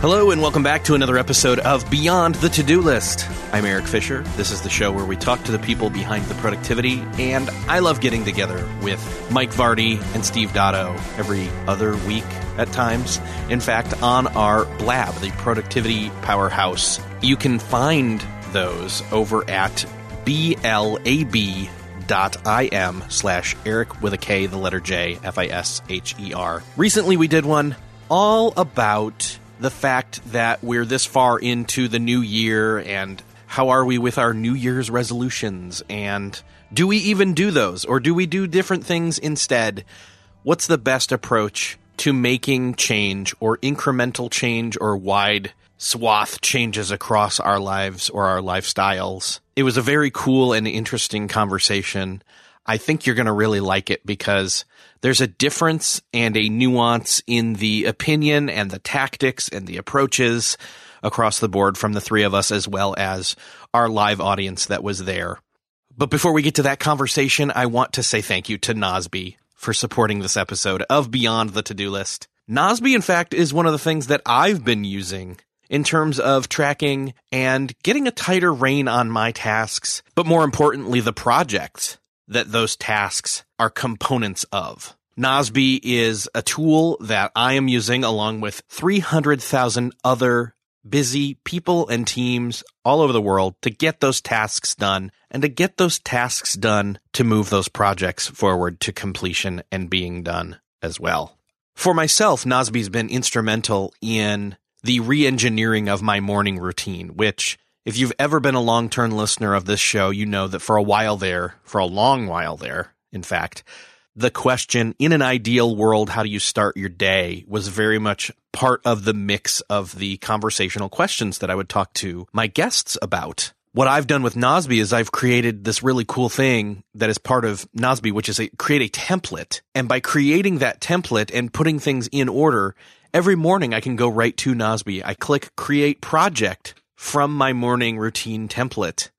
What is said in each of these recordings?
Hello, and welcome back to another episode of Beyond the To Do List. I'm Erik Fisher. This is the show where we talk to the people behind the productivity, and I love getting together with Mike Vardy and Steve Dotto every other week at times. In fact, on our Blab, the Productivity Powerhouse, you can find those over at blab dot im slash Erik with a K, the letter J, F I S H E R. Recently, we did one all about the fact that we're this far into the new year and how are we with our New Year's resolutions and do we even do those or do we do different things instead? What's the best approach to making change or incremental change or wide swath changes across our lives or our lifestyles? It was a very cool and interesting conversation. I think you're going to really like it because there's a difference and a nuance in the opinion and the tactics and the approaches across the board from the three of us as well as our live audience that was there. But before we get to that conversation, I want to say thank you to Nozbe for supporting this episode of Beyond the To-Do List. Nozbe, in fact, is one of the things that I've been using in terms of tracking and getting a tighter rein on my tasks, but more importantly, the projects that those tasks are components of. Nozbe is a tool that I am using along with 300,000 other busy people and teams all over the world to get those tasks done and to get those tasks done to move those projects forward to completion and being done as well. For myself, Nozbe's been instrumental in the re-engineering of my morning routine, which if you've ever been a long term listener of this show, you know that for a while there, for a long while there, in fact, the question in an ideal world, how do you start your day was very much part of the mix of the conversational questions that I would talk to my guests about. What I've done with Nozbe is I've created this really cool thing that is part of Nozbe, which is a, create a template. And by creating that template and putting things in order, every morning I can go right to Nozbe. I click create project from my morning routine template.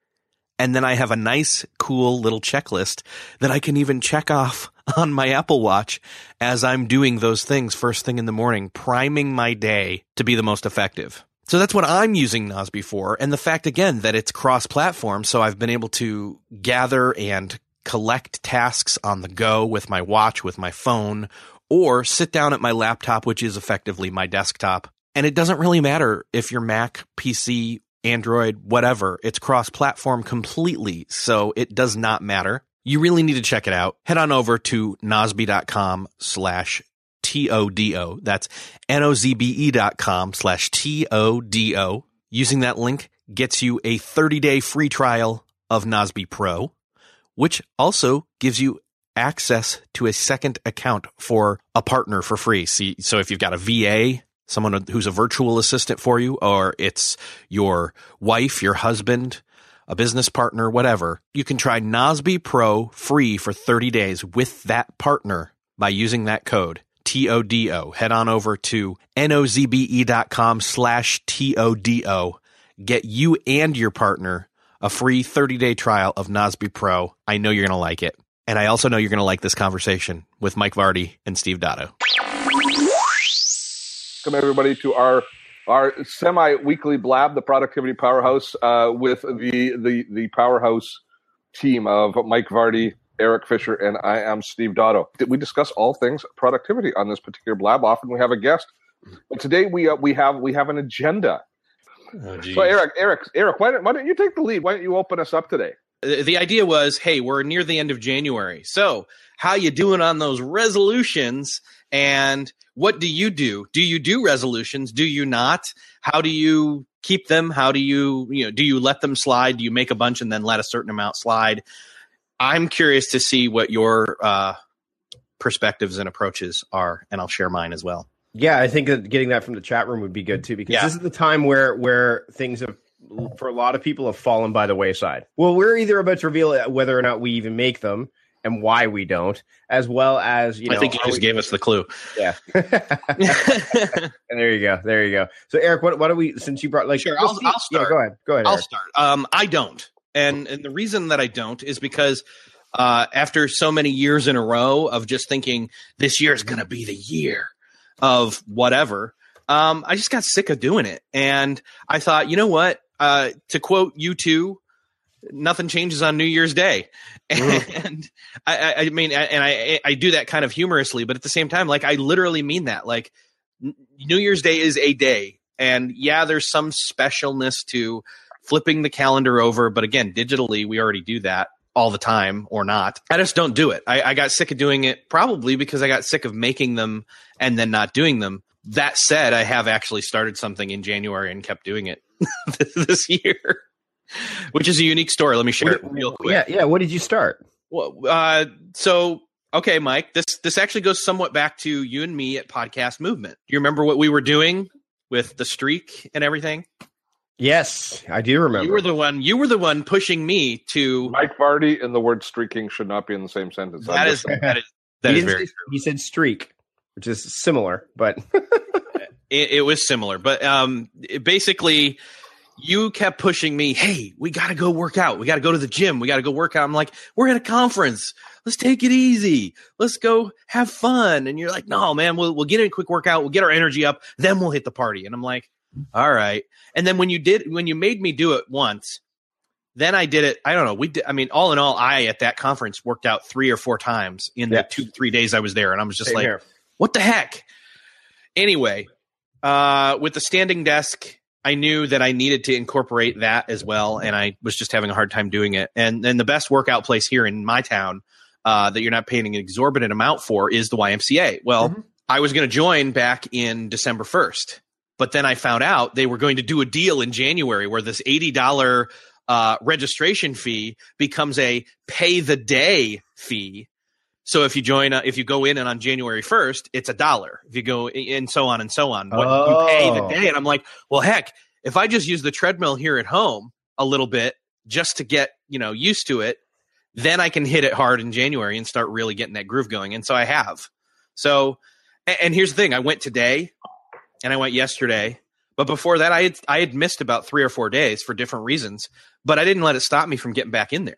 And then I have a nice, cool little checklist that I can even check off on my Apple Watch as I'm doing those things first thing in the morning, priming my day to be the most effective. So that's what I'm using Nozbe for. And the fact again that it's cross platform. So I've been able to gather and collect tasks on the go with my watch, with my phone, or sit down at my laptop, which is effectively my desktop. And it doesn't really matter if you're Mac, PC, Android, whatever. It's cross platform completely. So it does not matter. You really need to check it out. Head on over to nozbe.com slash T-O-D-O. That's N-O-Z-B-E dot com slash T-O-D-O. Using that link gets you a 30-day free trial of Nozbe Pro, which also gives you access to a second account for a partner for free. See, so if you've got a VA, someone who's a virtual assistant for you, or it's your wife, your husband, a business partner, whatever, you can try Nozbe Pro free for 30 days with that partner by using that code. T-O-D-O. Head on over to nozbe.com slash T-O-D-O. Get you and your partner a free 30-day trial of Nozbe Pro. I know you're going to like it. And I also know you're going to like this conversation with Mike Vardy and Steve Dotto. Welcome everybody to our our semi-weekly blab, the productivity powerhouse, uh, with the the the powerhouse team of Mike Vardy, Erik Fisher, and I am Steve Dotto. We discuss all things productivity on this particular blab. Often we have a guest, but today we uh, we have we have an agenda. Oh, so Erik, Erik, Erik, why don't, why don't you take the lead? Why don't you open us up today? The the idea was, hey, we're near the end of January, so how you doing on those resolutions? And what do you do? Do you do resolutions? Do you not? How do you keep them? How do you, you know, do you let them slide? Do you make a bunch and then let a certain amount slide? I'm curious to see what your uh, perspectives and approaches are, and I'll share mine as well. Yeah, I think that getting that from the chat room would be good too, because Yeah. this is the time where where things have, for a lot of people, have fallen by the wayside. Well, we're either about to reveal whether or not we even make them and why we don't, as well as you know. I think you just we- gave us the clue. yeah. and there you go, there you go. So, Erik, what why don't we? Since you brought like, Sure, I'll- I'll Yeah, start. go ahead, go ahead. I'll Erik. start. Um, I don't, and and the reason that I don't is because uh, after so many years in a row of just thinking this year is going to be the year of whatever, um, I just got sick of doing it, and I thought, you know what? Uh, to quote you two, nothing changes on New Year's Day, mm. and I, I, I mean, and I I do that kind of humorously, but at the same time, like I literally mean that. Like New Year's Day is a day, and yeah, there's some specialness to flipping the calendar over, but again, digitally, we already do that all the time or not. I just don't do it. I, I got sick of doing it probably because I got sick of making them and then not doing them. That said, I have actually started something in January and kept doing it this year, which is a unique story. Let me share it real quick. Yeah, yeah. What did you start? Well, uh, so okay, Mike, this this actually goes somewhat back to you and me at Podcast Movement. Do you remember what we were doing with the streak and everything? Yes, I do remember. You were the one. You were the one pushing me to. Mike Vardy and the word streaking should not be in the same sentence. That I'm is just- that is that he is very say- He said streak, which is similar, but it, it was similar, but um, it basically, you kept pushing me. Hey, we got to go work out. We got to go to the gym. We got to go work out. I'm like, we're at a conference. Let's take it easy. Let's go have fun. And you're like, no, man, we'll we'll get in a quick workout. We'll get our energy up. Then we'll hit the party. And I'm like, all right. And then when you did, when you made me do it once, then I did it. I don't know. We did. I mean, all in all, I at that conference worked out three or four times in Yeah. the two three days I was there, and I was just Same like, here. what the heck? Anyway, uh, with the standing desk, I knew that I needed to incorporate that as well, and I was just having a hard time doing it. And then the best workout place here in my town uh, that you're not paying an exorbitant amount for is the YMCA. Well, Mhm. I was going to join back in December 1st, but then I found out they were going to do a deal in January where this $80 uh, registration fee becomes a pay the day fee. So if you join, uh, if you go in and on January 1st, it's a dollar. If you go and so on and so on, what you pay the Oh. day. And I'm like, well, heck, if I just use the treadmill here at home a little bit just to get, you know, used to it, then I can hit it hard in January and start really getting that groove going. And so I have. So, and, and here's the thing: I went today, and I went yesterday, but before that, I had I had missed about three or four days for different reasons. But I didn't let it stop me from getting back in there.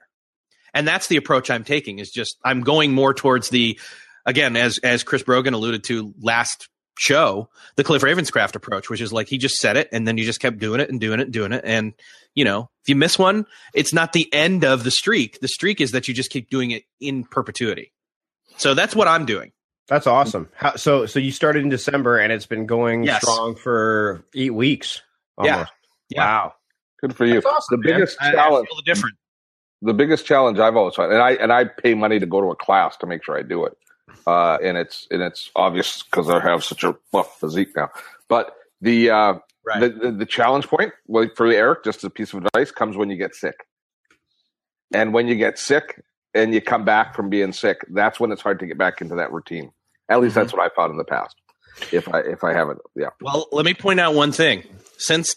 And that's the approach I'm taking. Is just I'm going more towards the, again, as as Chris Brogan alluded to last show, the Cliff Ravenscraft approach, which is like he just said it, and then you just kept doing it and doing it and doing it, and you know, if you miss one, it's not the end of the streak. The streak is that you just keep doing it in perpetuity. So that's what I'm doing. That's awesome. How, so so you started in December and it's been going Yes. strong for eight weeks. Yeah. almost. Yeah. Wow. Good for you. Awesome, the man. biggest I, I challenge, feel the different. The biggest challenge I've always had, and I and I pay money to go to a class to make sure I do it. Uh, and it's and it's obvious because I have such a buff physique now. But the uh, Right. the, the the challenge point, for Erik, just as a piece of advice, comes when you get sick. And when you get sick and you come back from being sick, that's when it's hard to get back into that routine. At least that's what I found in the past. If I if I haven't, yeah. Well, let me point out one thing. Since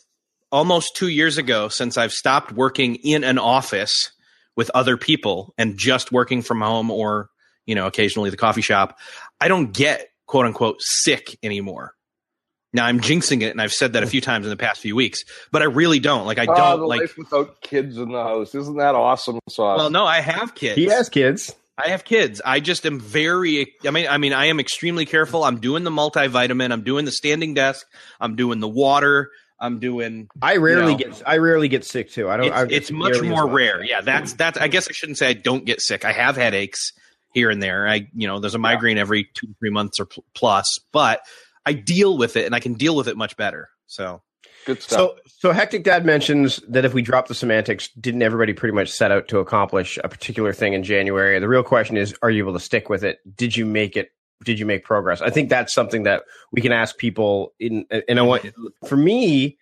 almost two years ago, since I've stopped working in an office with other people and just working from home or, you know, occasionally the coffee shop, I don't get quote unquote sick anymore. Now I'm jinxing it, and I've said that a few times in the past few weeks, but I really don't. Like I Oh, don't the like. life without kids in the house. Isn't that awesome sauce? Well, no, I have kids. He has kids. I have kids. I just am very. I mean, I mean, I am extremely careful. I'm doing the multivitamin. I'm doing the standing desk. I'm doing the water. I'm doing. I rarely know. get I rarely get sick too. I don't. It's, I, it's much more much. rare. Yeah, that's that's. I guess I shouldn't say I don't get sick. I have headaches here and there. I you know there's a migraine every two three months or pl- plus, but I deal with it and I can deal with it much better. So Good stuff. So, so Hectic Dad mentions that if we drop the semantics, didn't everybody pretty much set out to accomplish a particular thing in January? The real question is, are you able to stick with it? Did you make it? Did you make progress? I think that's something that we can ask people. In and I want for me,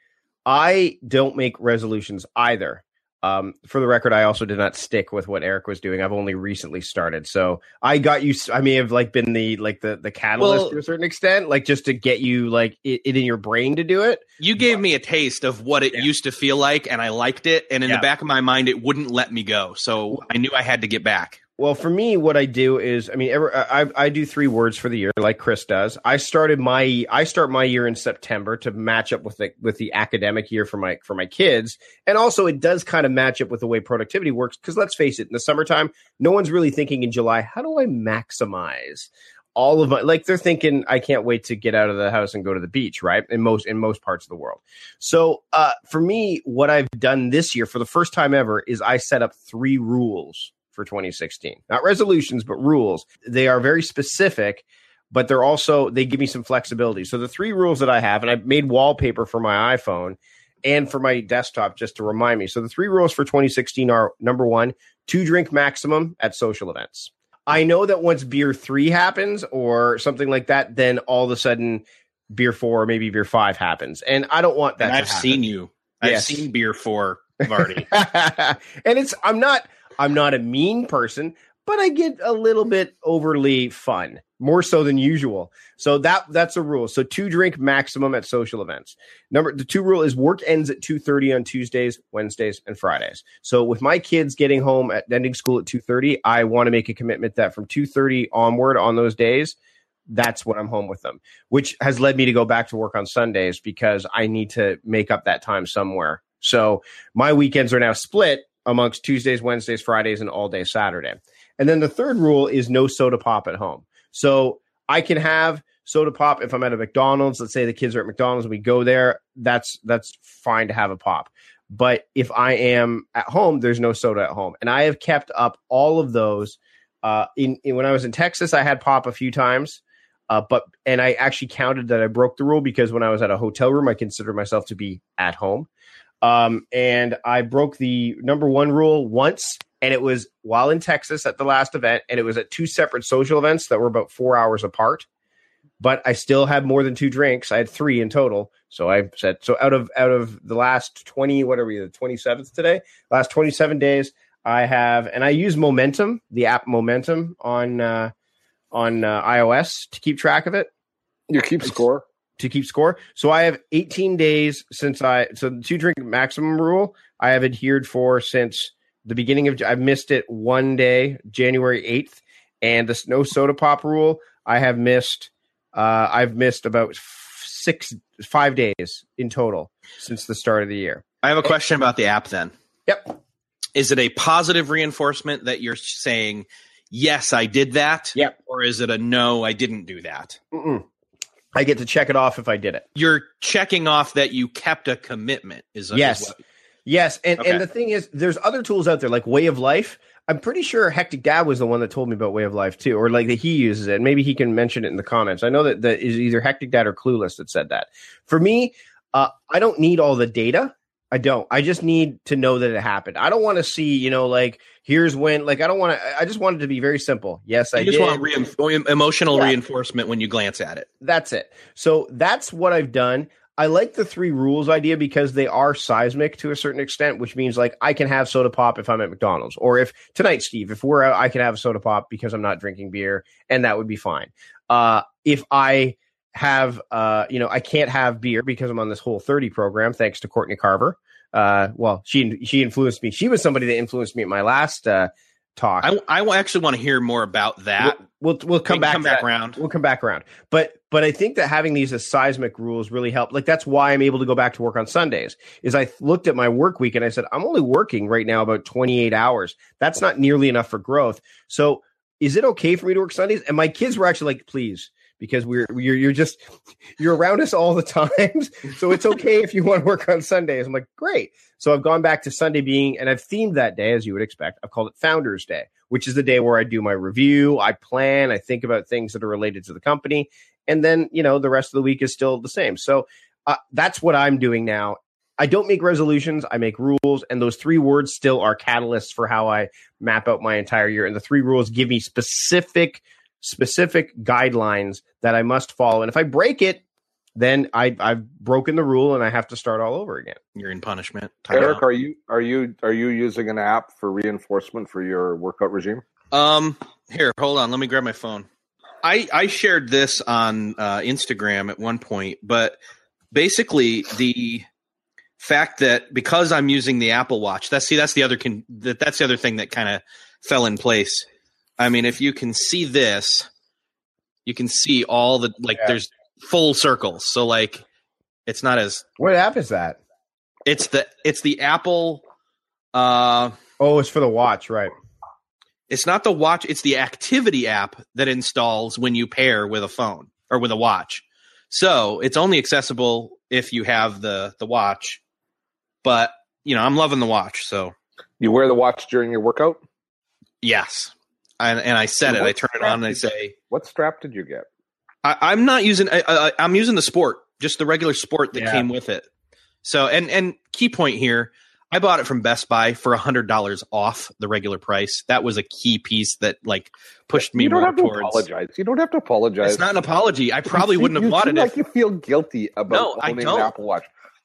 I don't make resolutions either. Um, for the record, I also did not stick with what Erik was doing. I've only recently started, so I got you. I may have like been the like the the catalyst Well- to a certain extent, like just to get you like it, it in your brain to do it. You gave me a taste of what it Yeah. used to feel like, and I liked it. And in Yeah. the back of my mind, it wouldn't let me go. So I knew I had to get back. Well, for me, what I do is, I mean, I, I do three words for the year, like Chris does. I started my, I start my year in September to match up with the with the academic year for my for my kids, and also it does kind of match up with the way productivity works. Because let's face it, in the summertime, no one's really thinking in July, how do I maximize all of my like they're thinking I can't wait to get out of the house and go to the beach, right? In most in most parts of the world. So uh for me, what I've done this year for the first time ever is I set up three rules for 2016. Not resolutions, but rules. They are very specific, but they're also they give me some flexibility. So the three rules that I have, and I've made wallpaper for my iPhone and for my desktop just to remind me. So the three rules for 2016 are number one, two drink maximum at social events. I know that once beer three happens or something like that, then all of a sudden beer four or maybe beer five happens. And I don't want that I've happen. seen you. Yes. I've seen beer four, Vardy. and it's I'm not I'm not a mean person, but I get a little bit overly fun, more so than usual. So that that's a rule. So two drink maximum at social events. Number the two rule is work ends at 2:30 on Tuesdays, Wednesdays, and Fridays. So with my kids getting home at ending school at 2:30, I want to make a commitment that from 2:30 onward on those days, that's when I'm home with them, which has led me to go back to work on Sundays because I need to make up that time somewhere. So my weekends are now split amongst Tuesdays, Wednesdays, Fridays, and all day Saturday. And then the third rule is no soda pop at home. So I can have soda pop if I'm at a McDonald's. Let's say the kids are at McDonald's and we go there. That's that's fine to have a pop. But if I am at home, there's no soda at home. And I have kept up all of those. Uh, in, in when I was in Texas, I had pop a few times. Uh, but and I actually counted that I broke the rule because when I was at a hotel room, I considered myself to be at home. Um, and I broke the number one rule once, and it was while in Texas at the last event, and it was at two separate social events that were about four hours apart. But I still had more than two drinks. I had three in total. So I said, so out of out of the last twenty, what are we, the twenty seventh today? Last twenty seven days, I have, and I use Momentum, the app Momentum on uh, on uh, iOS to keep track of it you keep score. To keep score. So I have 18 days since I so the two drink maximum rule I have adhered for since the beginning of I've missed it one day, January 8th, and the no soda pop rule I have missed uh I've missed about 6 5 days in total since the start of the year. I have a question about the app then. Yep. Is it a positive reinforcement that you're saying, yes, I did that? Yep. Or is it a no, I didn't do that? Mm-mm. I get to check it off if I did it. You're checking off that you kept a commitment. Is Yes. what- Yes, and Okay. and the thing is, there's other tools out there like Way of Life. I'm pretty sure Hectic Dad was the one that told me about Way of Life too, or like that he uses it. Maybe he can mention it in the comments. I know that that is either Hectic Dad or Clueless that said that. For me, uh, I don't need all the data. I don't. I just need to know that it happened. I don't want to see, you know, like here's when. Like I don't want to. I just want it to be very simple. Yes, I just did. want rein- emotional Yeah. reinforcement when you glance at it. That's it. So that's what I've done. I like the three rules idea because they are seismic to a certain extent, which means like I can have soda pop if I'm at McDonald's, or if tonight, Steve, if we're out, I can have a soda pop because I'm not drinking beer, and that would be fine. Uh, if I have, uh, you know, I can't have beer because I'm on this whole 30 program, thanks to Courtney Carver. Uh, well, she she influenced me. She was somebody that influenced me at my last uh, talk. I, I actually want to hear more about that. we'll we'll come We can back come back that. around. We'll come back around. But but I think that having these as seismic rules really help. Like that's why I'm able to go back to work on Sundays. Is I looked at my work week and I said I'm only working right now about 28 hours. That's not nearly enough for growth. So is it okay for me to work Sundays? And my kids were actually like, please. Because we're you're you're just you're around us all the times. so it's okay if you want to work on Sundays. I'm like, great. So I've gone back to Sunday being, and I've themed that day as you would expect. I've called it Founders Day, which is the day where I do my review, I plan, I think about things that are related to the company, and then you know the rest of the week is still the same. So uh, that's what I'm doing now. I don't make resolutions, I make rules, and those three words still are catalysts for how I map out my entire year. And the three rules give me specific, specific guidelines that I must follow. And if I break it, then I, I've broken the rule and I have to start all over again. You're in punishment. Time Erik, out. are you are you are you using an app for reinforcement for your workout regime? Um, here, hold on. Let me grab my phone. I I shared this on uh, Instagram at one point, but basically the fact that because I'm using the Apple Watch, that's see that's the other con- that, that's the other thing that kind of fell in place. I mean, if you can see this, you can see all the like. Yeah. There's full circles, so like it's not as What app is that? it's the it's the Apple. Uh, Oh, it's for the watch, right? It's not the watch, it's the activity app that installs when you pair with a phone or with a watch. So it's only accessible if you have the the watch. But you know, I'm loving the watch, so You wear the watch during your workout. yes. And, and I set And it. I turn it on and I say, What strap did you get? I, I'm not using. I, I, I'm using the sport, just the regular sport that Yeah. came with it. So, and and key point here, I bought it from Best Buy for a hundred dollars off the regular price. That was a key piece that like pushed me you don't more have to apologize. You don't have to apologize. It's not an apology. I probably You wouldn't seem- have bought it seem if like you feel guilty about No, I owning don't. an Apple Watch.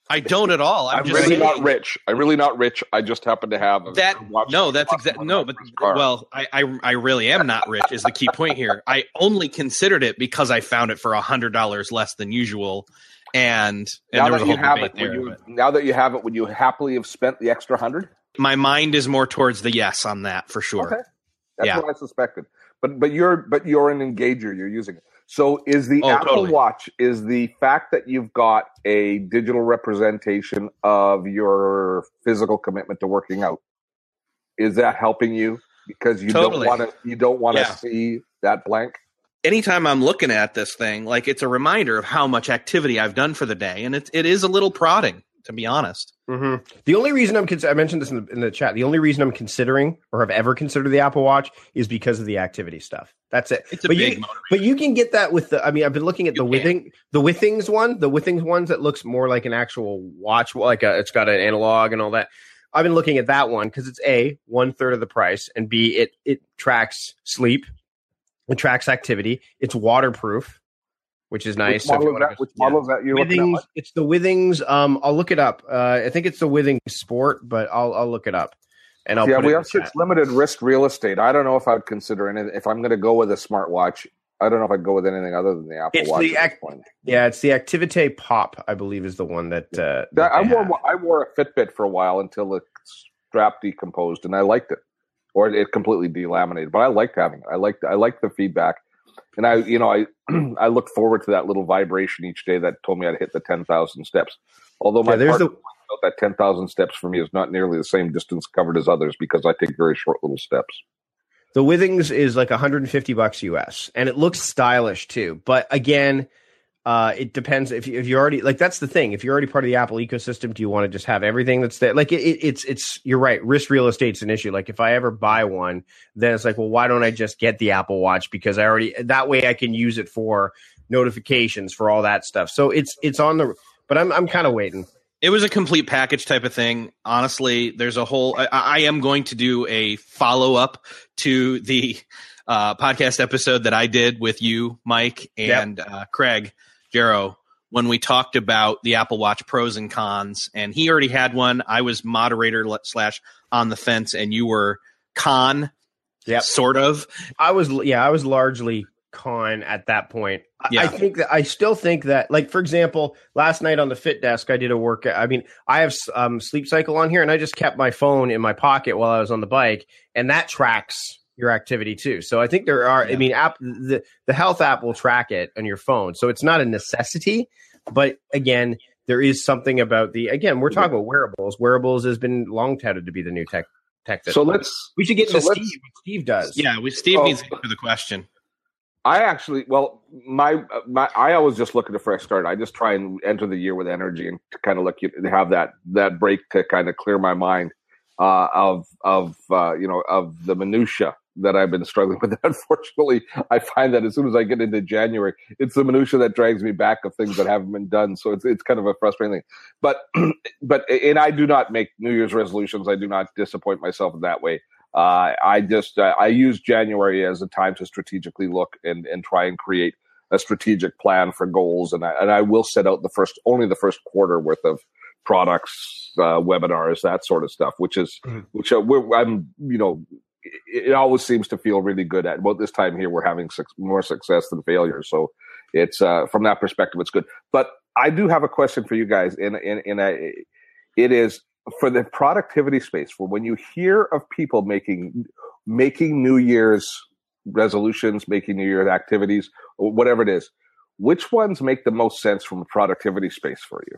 I don't at all. I'm, I'm, just really saying not rich. I'm really not rich. I just happen to have a that. No, that's exactly no. But well, I, I I really am not rich. Is the key point here? I only considered it because I found it for a hundred dollars less than usual, and and now that you have it, would there. you, now that you have it, would you happily have spent the extra hundred? my mind is more towards the yes on that for sure. Okay. That's Yeah. what I suspected. But but you're but you're an engager. You're using it. So is the Oh, Apple totally. Watch is the fact that you've got a digital representation of your physical commitment to working out. Is that helping you because you Totally. don't want to you don't want to Yeah. see that blank? anytime I'm looking at this thing, like it's a reminder of how much activity I've done for the day, and it it is a little prodding, to be honest. Hmm The only reason I'm cons- I mentioned this in the, in the chat. The only reason I'm considering or have ever considered the Apple Watch is because of the activity stuff. That's it. It's a but big you, motivator. but you can get that with the. I mean, I've been looking at the You Withing, the Withings one, the Withings ones that looks more like an actual watch, like a, it's got an analog and all that. I've been looking at that one because it's a one third of the price, and b it it tracks sleep, it tracks activity, it's waterproof, which is nice. Which So if you is that, go- which yeah. model is that you're looking Withings. at? It's the Withings. Um, I'll look it up. Uh, I think it's the Withings Sport, but I'll I'll look it up and I'll yeah, we have such limited wrist real estate. I don't know if I'd consider anything. If I'm going to go with a smartwatch, I don't know if I'd go with anything other than the Apple It's Watch. the at act- Yeah, it's the Activite Pop, I believe, is the one that. Uh, That- that I wore have. I wore a Fitbit for a while until the strap decomposed, and I liked it, or it completely delaminated. But I liked having it. I liked I liked the feedback, and I you know I I look forward to that little vibration each day that told me I'd hit the ten thousand steps. Although my Yeah, there's partner the that ten thousand steps for me is not nearly the same distance covered as others because I take very short little steps. the Withings is like 150 bucks US, and it looks stylish too. But again, uh, it depends if you, if you're already like that's the thing. If you're already part of the Apple ecosystem, do you want to just have everything that's there? Like it, it, it's it's you're right. Risk real estate's an issue. Like if I ever buy one, then it's like, well, why don't I just get the Apple Watch because I already that way I can use it for notifications for all that stuff. So it's it's on the. But I'm I'm kind of waiting. It was a complete package type of thing. Honestly, there's a whole. I, I am going to do a follow up to the uh, podcast episode that I did with you, Mike, and uh, Craig Jarrow when we talked about the Apple Watch pros and cons. And he already had one. I was moderator slash on the fence, and you were con, yeah, sort of. I was yeah, I was largely con at that point. I, Yeah. I think that I still think that like for example, last night on the fit desk I did a workout. I mean, I have um sleep cycle on here and I just kept my phone in my pocket while I was on the bike and that tracks your activity too. So I think there are I mean app the the health app will track it on your phone. So it's not a necessity, but again, there is something about the again, we're talking about wearables. Wearables has been long touted to be the new tech tech that So let's we should get so into Steve. what Steve does. Yeah, we Steve Oh. needs to answer the question. I actually, well, my my, I always just look at a fresh start. I just try and enter the year with energy and to kind of look to have that that break to kind of clear my mind uh, of of uh, you know of the minutia that I've been struggling with. Unfortunately, I find that as soon as I get into January, it's the minutia that drags me back of things that haven't been done. So it's it's kind of a frustrating thing. But but and I do not make New Year's resolutions. I do not disappoint myself in that way. Uh, I just uh, I use January as a time to strategically look and and try and create a strategic plan for goals, and I, and I will set out the first only the first quarter worth of products, uh, webinars, that sort of stuff, which is mm-hmm. which uh, I'm you know it, always seems to feel really good at. About this time here, we're having more success than failure, so it's uh, from that perspective, it's good. But I do have a question for you guys, and it is for the productivity space. For when you hear of people making making New Year's resolutions, making New Year's activities, whatever it is, which ones make the most sense from a productivity space for you?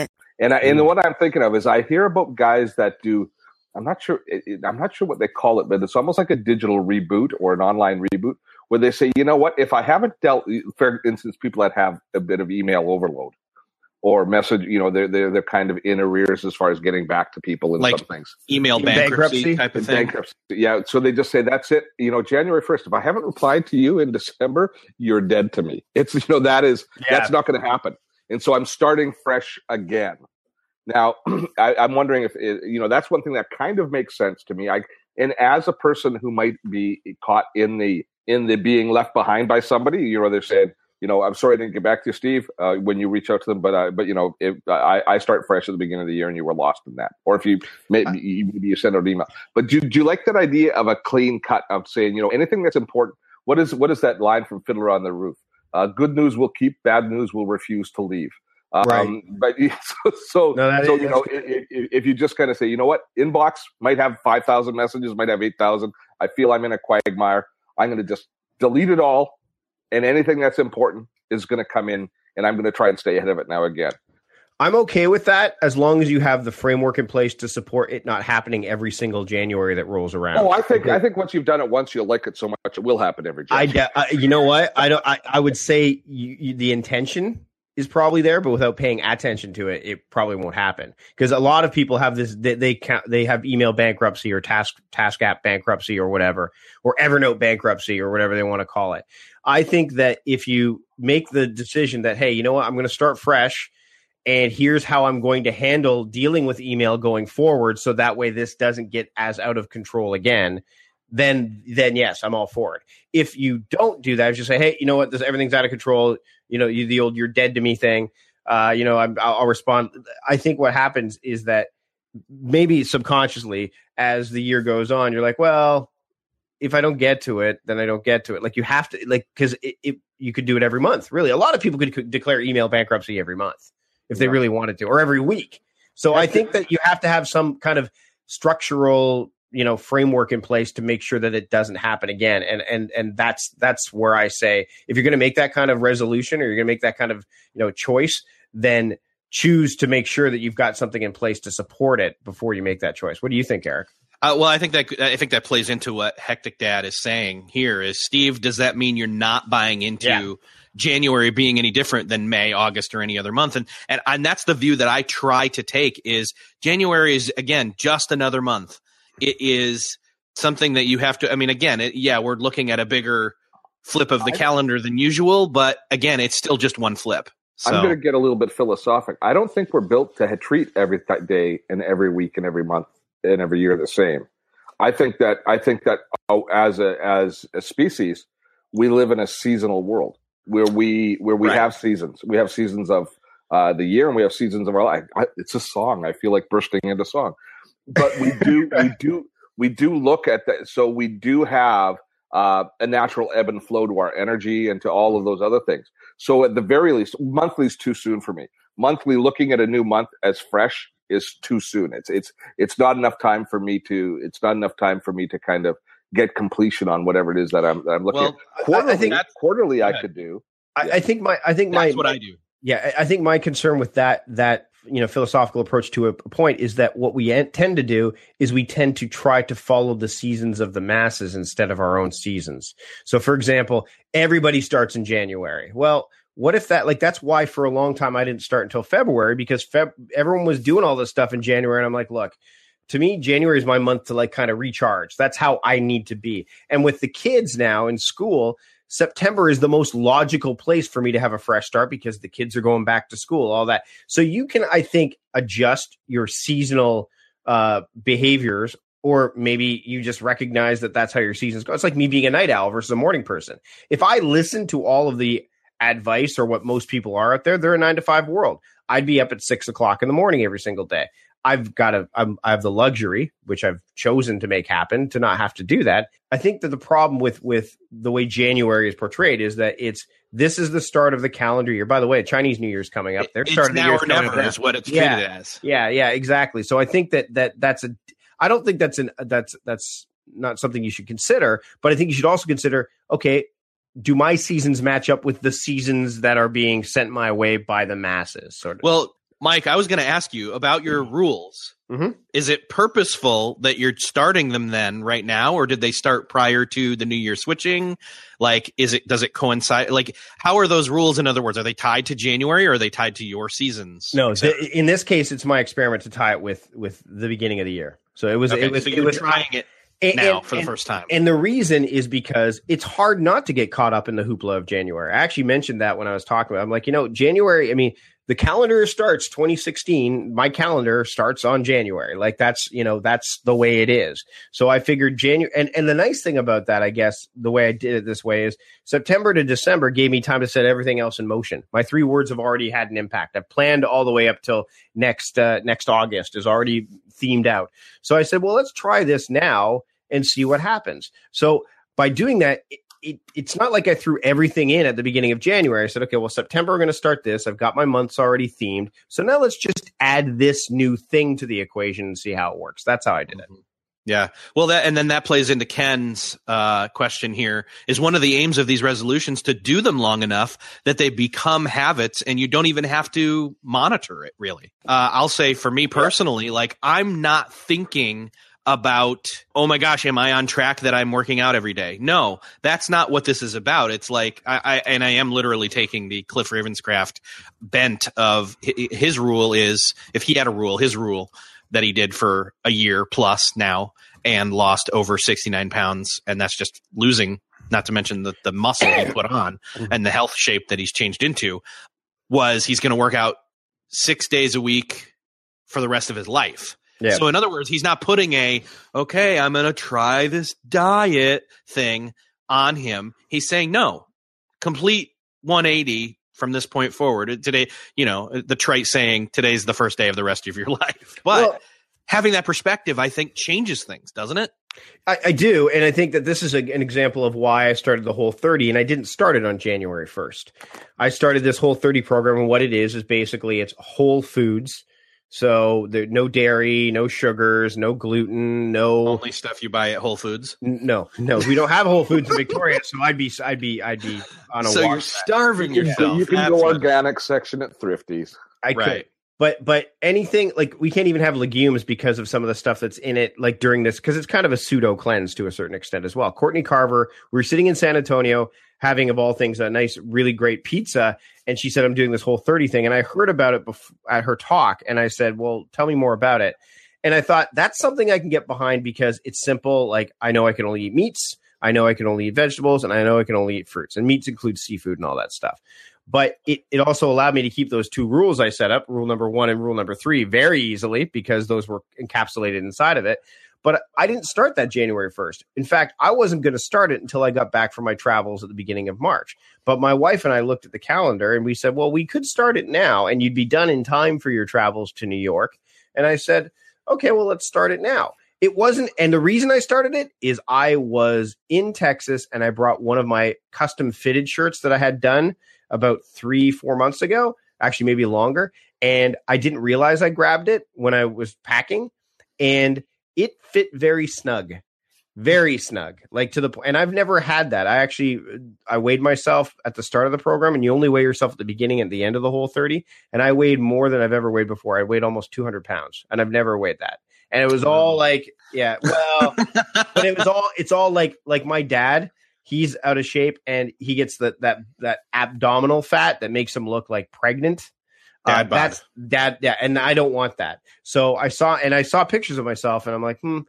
And I, and mm. what I'm thinking of is I hear about guys that do. I'm not sure. I'm not sure what they call it, but it's almost like a digital reboot or an online reboot, where they say, you know what? If I haven't dealt, for instance, people that have a bit of email overload or message, you know, they're they're they're kind of in arrears as far as getting back to people and like some things. Email bankruptcy, bankruptcy type of thing. Bankruptcy. Yeah. So they just say that's it. You know, January first. If I haven't replied to you in December, you're dead to me. It's you know that is yeah. that's not going to happen. And so I'm starting fresh again. Now, I, am wondering if it, you know that's one thing that kind of makes sense to me. I and as a person who might be caught in the in the being left behind by somebody, you know, they're saying, you know, I'm sorry I didn't get back to you, Steve, uh, when you reach out to them, but uh, but you know, if I, I start fresh at the beginning of the year and you were lost in that, or if you maybe you, maybe you send out an email, but do, do you like that idea of a clean cut of saying, you know, anything that's important? What is what is that line from Fiddler on the Roof? Uh, good news will keep, bad news will refuse to leave. Um, right. But so, so, no, so you know, if, if, you just kind of say, you know what, inbox might have 5,000 messages, might have 8,000. I feel I'm in a quagmire. I'm going to just delete it all. And anything that's important is going to come in and I'm going to try and stay ahead of it now again. I'm okay with that as long as you have the framework in place to support it not happening every single January that rolls around. Oh, I think I think once you've done it once, you'll like it so much it will happen every January. I, I you know what I don't. I, I would say you, you, the intention is probably there, but without paying attention to it, it probably won't happen. Because a lot of people have this, they, they count, they have email bankruptcy or task task app bankruptcy or whatever, or Evernote bankruptcy or whatever they want to call it. I think that if you make the decision that hey, you know what, I'm going to start fresh and here's how I'm going to handle dealing with email going forward so that way this doesn't get as out of control again then then yes I'm all for it if you don't do that if you say hey you know what this everything's out of control you know you, the old you're dead to me thing uh, you know I'm, I'll, I'll respond I think what happens is that maybe subconsciously as the year goes on you're like well if I don't get to it, then I don't get to it. Like you have to, like, because you could do it every month. Really, a lot of people could, could declare email bankruptcy every month if they really wanted to, or every week. So I think that you have to have some kind of structural, you know, framework in place to make sure that it doesn't happen again. And and and that's that's where I say if you're going to make that kind of resolution or you're going to make that kind of you know choice, then choose to make sure that you've got something in place to support it before you make that choice. What do you think, Erik? Uh, well, I think that I think that plays into what Hectic Dad is saying here. Is Steve? Does that mean you're not buying into? Yeah January being any different than May, August, or any other month. And, and, and that's the view that I try to take is January is again, just another month. It is something that you have to, I mean, again, it, yeah, we're looking at a bigger flip of the calendar than usual, but again, it's still just one flip. So. I'm going to get a little bit philosophic. I don't think we're built to treat every day and every week and every month and every year the same. I think that I think that oh, as a as a species, we live in a seasonal world where we where we right. have seasons. We have seasons of uh, the year, and we have seasons of our life. I, it's a song. I feel like bursting into song, but we do we do we do look at that. So we do have uh, a natural ebb and flow to our energy and to all of those other things. So at the very least, monthly is too soon for me. Monthly, looking at a new month as fresh is too soon. It's it's it's not enough time for me to. It's not enough time for me to kind of get completion on whatever it is that I'm, that I'm looking well, at. Quarterly, I think quarterly I could do. I, I, think my I think that's my, what I do. Yeah, I think my concern with that that you know philosophical approach to a point is that what we tend to do is we tend to try to follow the seasons of the masses instead of our own seasons. So, for example, everybody starts in January. Well, what if that like that's why for a long time I didn't start until February because Feb- everyone was doing all this stuff in January, and I'm like, look to me, January is my month to like kind of recharge. That's how I need to be. And with the kids now in school, September is the most logical place for me to have a fresh start because the kids are going back to school, all that. So you can, I think, adjust your seasonal uh, behaviors, or maybe you just recognize that that's how your seasons go. It's like me being a night owl versus a morning person. If I listen to all of the advice or what most people are out there, they're a nine to five world. I'd be up at six o'clock in the morning every single day. I've got a, I'm, I have the luxury, which I've chosen to make happen, to not have to do that. I think that the problem with with the way January is portrayed is that it's this is the start of the calendar year. By the way, Chinese New Year's coming up. They're starting now the year or never is what it's yeah, treated as. Yeah, yeah, exactly. So I think that that that's a. I don't think that's an that's that's not something you should consider, but I think you should also consider. Okay, do my seasons match up with the seasons that are being sent my way by the masses? Sort of. Well, Mike, I was going to ask you about your mm-hmm. rules. Mm-hmm. Is it purposeful that you're starting them then right now, or did they start prior to the New Year switching? Like, is it does it coincide? Like, how are those rules? In other words, are they tied to January or are they tied to your seasons? No, the, in this case, it's my experiment to tie it with with the beginning of the year. So it was okay, it was so it was trying it and, now and, for the first time. And the reason is because it's hard not to get caught up in the hoopla of January. I actually mentioned that when I was talking about. I'm like, you know, January. I mean, the calendar starts 2016 my calendar starts on january. Like that's you know that's the way it is. So i figured january and, and the nice thing about that i guess the way i did it this way is september to december gave me time to set everything else in motion. My three words have already had an impact. I've planned all the way up till next uh, next august is already themed out. So i said well let's try this now and see what happens. So by doing that it, it's not like I threw everything in at the beginning of January. I said, okay, well, September, we're going to start this. I've got my months already themed. So now let's just add this new thing to the equation and see how it works. That's how I did it. Mm-hmm. Yeah. Well, that and then that plays into Ken's uh, question here. Is one of the aims of these resolutions to do them long enough that they become habits, and you don't even have to monitor it. Really, uh, I'll say for me personally, like I'm not thinking about oh my gosh am i on track that i'm working out every day no that's not what this is about it's like i, I and i am literally taking the cliff ravenscraft bent of his rule is if he had a rule his rule that he did for a year plus now and lost over 69 pounds. And that's just losing, not to mention the, the muscle he put on mm-hmm. and the health shape that he's changed into was he's going to work out six days a week for the rest of his life. Yeah. So in other words, he's not putting a, okay, I'm going to try this diet thing on him. He's saying, no, complete 180 from this point forward. Today, you know, the trite saying, today's the first day of the rest of your life. But well, having that perspective, I think, changes things, doesn't it? I, I do. And I think that this is a, an example of why I started the whole 30. And I didn't start it on January 1st. I started this whole 30 program. And what it is, is basically it's whole foods. So there no dairy, no sugars, no gluten, no only stuff you buy at Whole Foods. N- no, no, we don't have Whole Foods in Victoria, so I'd be, I'd be, I'd be on a. So you're starving yourself. So you can go organic section at Thrifties. I right. could but but anything like we can't even have legumes because of some of the stuff that's in it like during this because it's kind of a pseudo cleanse to a certain extent as well courtney carver we were sitting in san antonio having of all things a nice really great pizza and she said i'm doing this whole 30 thing and i heard about it bef- at her talk and i said well tell me more about it and i thought that's something i can get behind because it's simple like i know i can only eat meats I know I can only eat vegetables and I know I can only eat fruits. And meats include seafood and all that stuff. But it, it also allowed me to keep those two rules I set up, rule number one and rule number three, very easily because those were encapsulated inside of it. But I didn't start that January 1st. In fact, I wasn't going to start it until I got back from my travels at the beginning of March. But my wife and I looked at the calendar and we said, well, we could start it now and you'd be done in time for your travels to New York. And I said, okay, well, let's start it now. It wasn't, and the reason I started it is I was in Texas and I brought one of my custom fitted shirts that I had done about three, four months ago, actually, maybe longer. And I didn't realize I grabbed it when I was packing, and it fit very snug very snug like to the point and i've never had that. I actually i weighed myself at the start of the program and you only weigh yourself at the beginning and the end of the whole 30 and i weighed more than i've ever weighed before. I weighed almost 200 pounds and i've never weighed that. And it was all like yeah well but it was all it's all like like my dad he's out of shape and he gets the, that that abdominal fat that makes him look like pregnant. Dad uh, that's dad, yeah, and I don't want that. So I saw and I saw pictures of myself, and I'm like, hmm.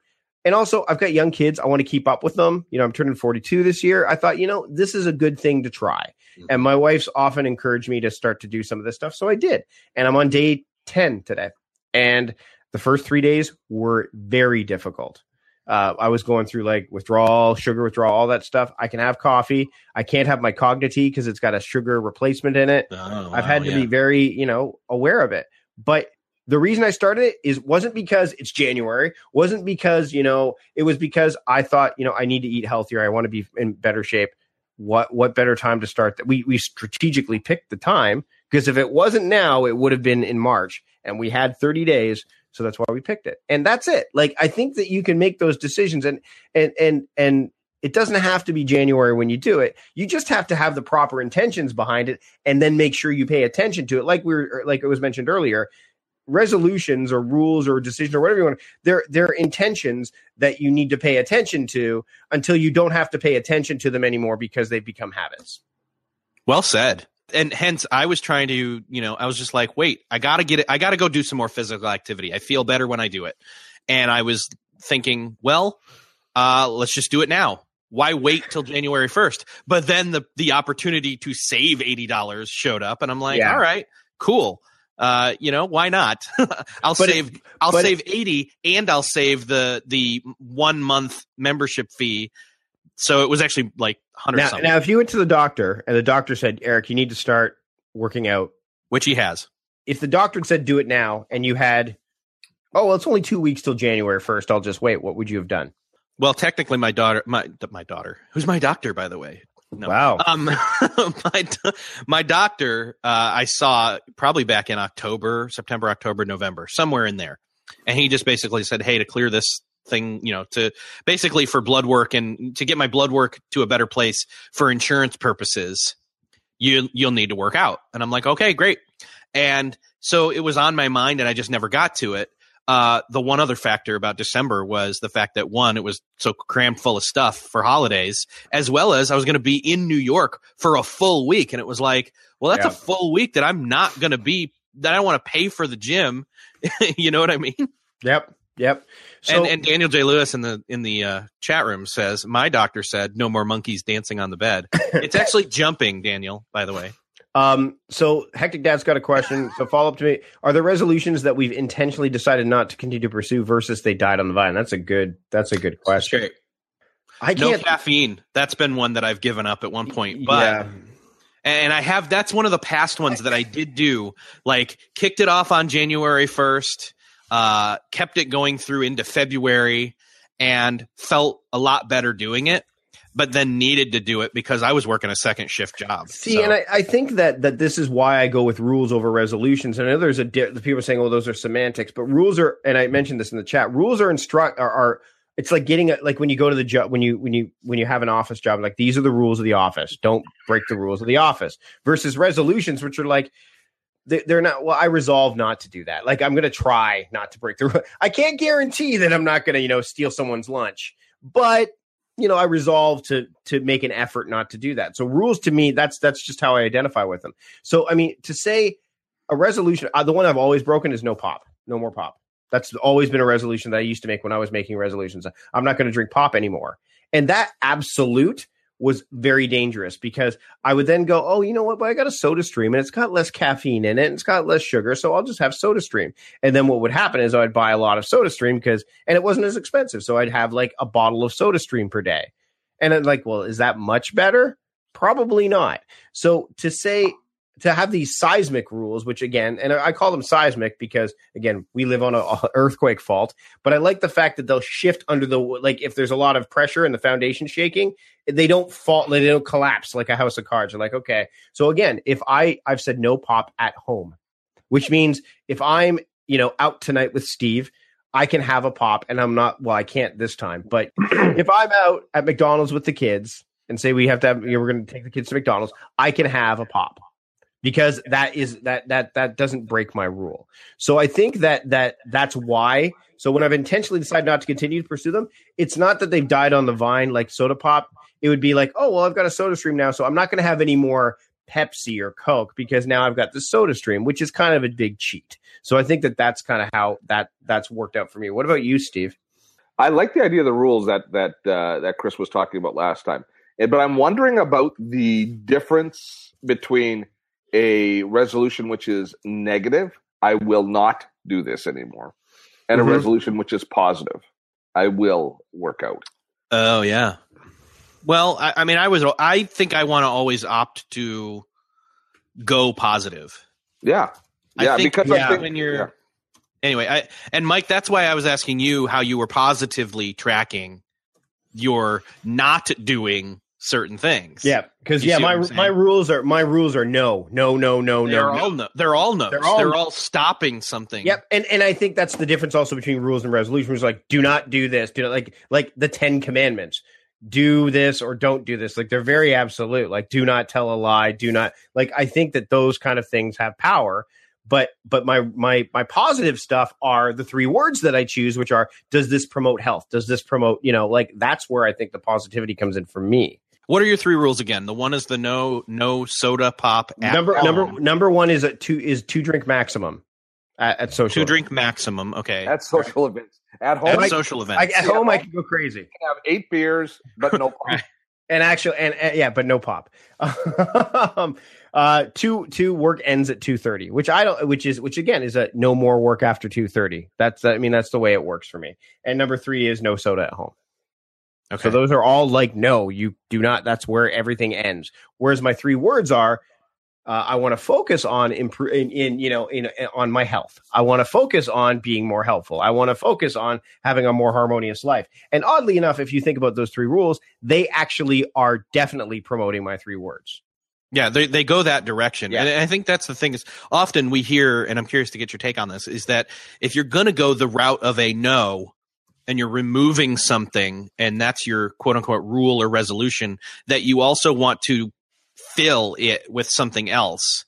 And also, I've got young kids. I want to keep up with them. You know, I'm turning 42 this year. I thought, you know, this is a good thing to try. Mm-hmm. And my wife's often encouraged me to start to do some of this stuff, so I did. And I'm on day 10 today. And the first three days were very difficult. Uh, I was going through like withdrawal, sugar withdrawal, all that stuff. I can have coffee. I can't have my Cognity because it's got a sugar replacement in it. Oh, I've had to yeah. be very, you know, aware of it. But the reason I started it is wasn't because it's January, wasn't because, you know, it was because I thought, you know, I need to eat healthier. I want to be in better shape. What what better time to start that? We we strategically picked the time because if it wasn't now, it would have been in March and we had 30 days so that's why we picked it. And that's it. Like I think that you can make those decisions and and and and it doesn't have to be January when you do it. You just have to have the proper intentions behind it and then make sure you pay attention to it. Like we were like it was mentioned earlier, resolutions or rules or decisions or whatever you want, they're they're intentions that you need to pay attention to until you don't have to pay attention to them anymore because they've become habits. Well said and hence I was trying to, you know, I was just like, wait, I gotta get it. I gotta go do some more physical activity. I feel better when I do it. And I was thinking, well, uh, let's just do it now. Why wait till January 1st? But then the, the opportunity to save $80 showed up and I'm like, yeah. all right, cool. Uh, you know, why not? I'll but save, it, I'll save it, 80 and I'll save the, the one month membership fee so it was actually like hundred. Now, now, if you went to the doctor and the doctor said, "Erik, you need to start working out," which he has. If the doctor had said, "Do it now," and you had, oh well, it's only two weeks till January first. I'll just wait. What would you have done? Well, technically, my daughter, my my daughter, who's my doctor, by the way. No. Wow. Um, my my doctor, uh, I saw probably back in October, September, October, November, somewhere in there, and he just basically said, "Hey, to clear this thing, you know, to basically for blood work and to get my blood work to a better place for insurance purposes, you you'll need to work out. And I'm like, okay, great. And so it was on my mind and I just never got to it. Uh, the one other factor about December was the fact that one, it was so crammed full of stuff for holidays, as well as I was going to be in New York for a full week. And it was like, well, that's Yeah. a full week that I'm not going to be, that I want to pay for the gym. you know what I mean? Yep. Yep. So and, and Daniel J. Lewis in the in the uh, chat room says, "My doctor said no more monkeys dancing on the bed. it's actually jumping, Daniel. By the way, Um, so Hectic Dad's got a question. So follow up to me. Are there resolutions that we've intentionally decided not to continue to pursue versus they died on the vine? That's a good that's a good question. I no can't caffeine. That's been one that I've given up at one point. But yeah. and I have that's one of the past ones that I did do. Like kicked it off on January first, uh, kept it going through into February, and felt a lot better doing it. But then needed to do it because I was working a second shift job. See, So- and I, I think that that this is why I go with rules over resolutions. And I know there's a di- the people are saying, "Oh, those are semantics," but rules are. And I mentioned this in the chat. Rules are instruct are. are it's like getting a, like when you go to the job when you when you when you have an office job like these are the rules of the office don't break the rules of the office versus resolutions which are like they're not well i resolve not to do that. Like i'm going to try not to break the i can't guarantee that i'm not going to you know steal someone's lunch but you know i resolve to to make an effort not to do that. So rules to me that's that's just how i identify with them. So i mean to say a resolution uh, the one i've always broken is no pop no more pop. That's always been a resolution that i used to make when i was making resolutions. I'm not going to drink pop anymore. And that absolute was very dangerous because I would then go, oh, you know what? But I got a Soda Stream and it's got less caffeine in it and it's got less sugar, so I'll just have Soda Stream. And then what would happen is I'd buy a lot of Soda Stream because, and it wasn't as expensive, so I'd have like a bottle of Soda Stream per day. And I'm like, well, is that much better? Probably not. So to say to have these seismic rules, which again, and I call them seismic because again, we live on a, a earthquake fault. But I like the fact that they'll shift under the like if there's a lot of pressure and the foundation shaking, they don't fall, they don't collapse like a house of cards. They're like, okay. So again, if I I've said no pop at home, which means if I'm you know out tonight with Steve. I can have a pop and I'm not well, I can't this time, but if I'm out at McDonald's with the kids and say we have to have you know, we're gonna take the kids to McDonald's, I can have a pop because that is that that that doesn't break my rule. So I think that that that's why. So when I've intentionally decided not to continue to pursue them, it's not that they've died on the vine like soda pop. It would be like, oh well, I've got a soda stream now, so I'm not going to have any more Pepsi or Coke because now I've got the soda stream, which is kind of a big cheat. So I think that that's kind of how that that's worked out for me. What about you, Steve? I like the idea of the rules that that uh, that Chris was talking about last time, but I'm wondering about the difference between a resolution which is negative, I will not do this anymore, and Mhm. a resolution which is positive, I will work out. Oh yeah. Well, I, I mean, I was. I think I want to always opt to go positive. Yeah, I yeah, think, because yeah, I think when you're yeah. anyway. I and Mike, that's why I was asking you how you were positively tracking your not doing certain things. Yeah, because yeah, my my rules are my rules are no, no, no, no, no. they're no, no. all no, they're all no's. They're They're all- all, stopping something. Yep, and and I think that's the difference also between rules and resolutions. Like, do not do this. Do not like like the Ten Commandments. Do this or don't do this. Like they're very absolute. Like, do not tell a lie. Do not like. I think that those kind of things have power. But but my my my positive stuff are the three words that I choose, which are: Does this promote health? Does this promote you know like that's where I think the positivity comes in for me. What are your three rules again? The one is the no no soda pop. At number home. number number one is a two is two drink maximum at, at social. two drink maximum. Okay. at social events at home. At I social I, events. at home, I can go crazy. can have eight beers, but no. Right. And actually, and, and- yeah, but no pop. um, uh, two two work ends at two thirty, which I don't, which is which again is a no more work after two thirty. That's I mean that's the way it works for me. And number three is no soda at home. Okay. So those are all like no, you do not. That's where everything ends. Whereas my three words are. Uh, I want to focus on improve in, in you know in, in on my health. I want to focus on being more helpful. I want to focus on having a more harmonious life. And oddly enough, if you think about those three rules, they actually are definitely promoting my three words. Yeah, they they go that direction, Yeah. and I think that's the thing is often we hear, and I'm curious to get your take on this, is that if you're going to go the route of a no, and you're removing something and that's your quote unquote rule or resolution that you also want to fill it with something else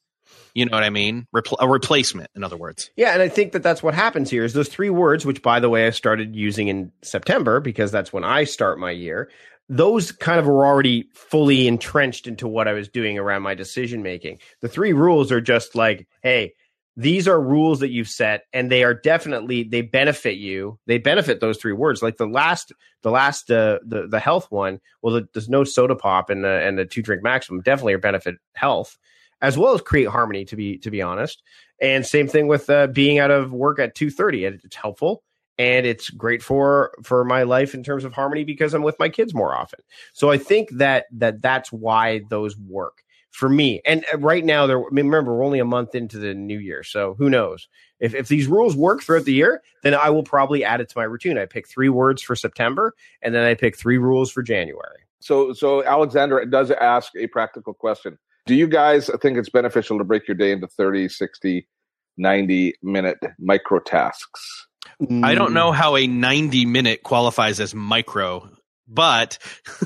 you know what i mean Repl- a replacement in other words Yeah, and I think that that's what happens here is those three words, which by the way I started using in September because that's when I start my year. Those kind of were already fully entrenched into what I was doing around my decision making. The three rules are just like, hey, these are rules that you've set, and they are definitely they benefit you. They benefit those three words. Like the last, the last, uh, the the health one. Well, the, there's no soda pop and the and the two drink maximum definitely are benefit health as well as create harmony. To be to be honest, and same thing with uh, being out of work at two thirty. It's helpful and it's great for for my life in terms of harmony because I'm with my kids more often. So I think that that that's why those work for me. And uh, right now, there. I mean, remember, we're only a month into the new year, so who knows? If if these rules work throughout the year, then I will probably add it to my routine. I pick three words for September, and then I pick three rules for January. So, so Alexander does ask a practical question. Do you guys think it's beneficial to break your day into 30, 60, 90 minute micro tasks? i don't know how a 90 minute qualifies as micro but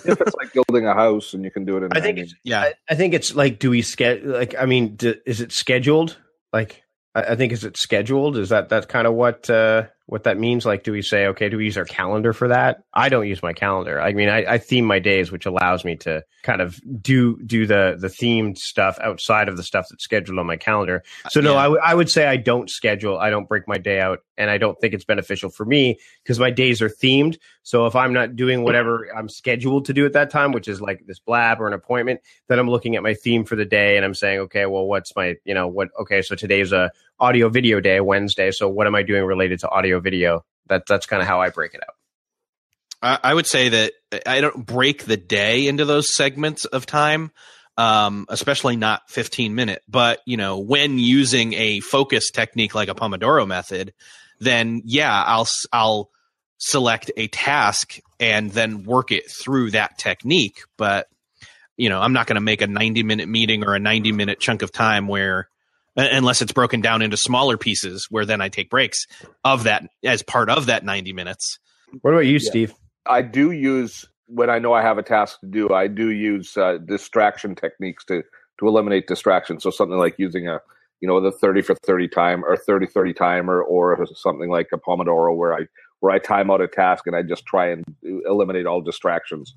if it's like building a house and you can do it in I think it's yeah I, I think it's like, do we schedule? Like, I mean, do, is it scheduled? Like, I, I think is it scheduled? Is that that's kind of what uh, what that means? Like, do we say okay? Do we use our calendar for that? I don't use my calendar. I mean, I, I theme my days, which allows me to kind of do do the the themed stuff outside of the stuff that's scheduled on my calendar. Uh, so no, Yeah. I would I would say I don't schedule. I don't break my day out, and I don't think it's beneficial for me because my days are themed. So if I'm not doing whatever I'm scheduled to do at that time, which is like this blab or an appointment, then I'm looking at my theme for the day and I'm saying, okay, well, what's my, you know, what? Okay, so today's a audio video day, Wednesday. So what am I doing related to audio video? That that's kind of how I break it out. I, I would say that I don't break the day into those segments of time, um, especially not 15 minute. But you know, when using a focus technique like a Pomodoro method, then yeah, I'll I'll select a task and then work it through that technique. But you know, I'm not going to make a 90 minute meeting or a 90 minute chunk of time where unless it's broken down into smaller pieces where then I take breaks of that as part of that 90 minutes. What about you, Yeah. Steve? I do use when I know I have a task to do. I do use uh, distraction techniques to to eliminate distractions. So something like using a you know the thirty for thirty time or 30-30 timer, or something like a Pomodoro where I where I time out a task and I just try and eliminate all distractions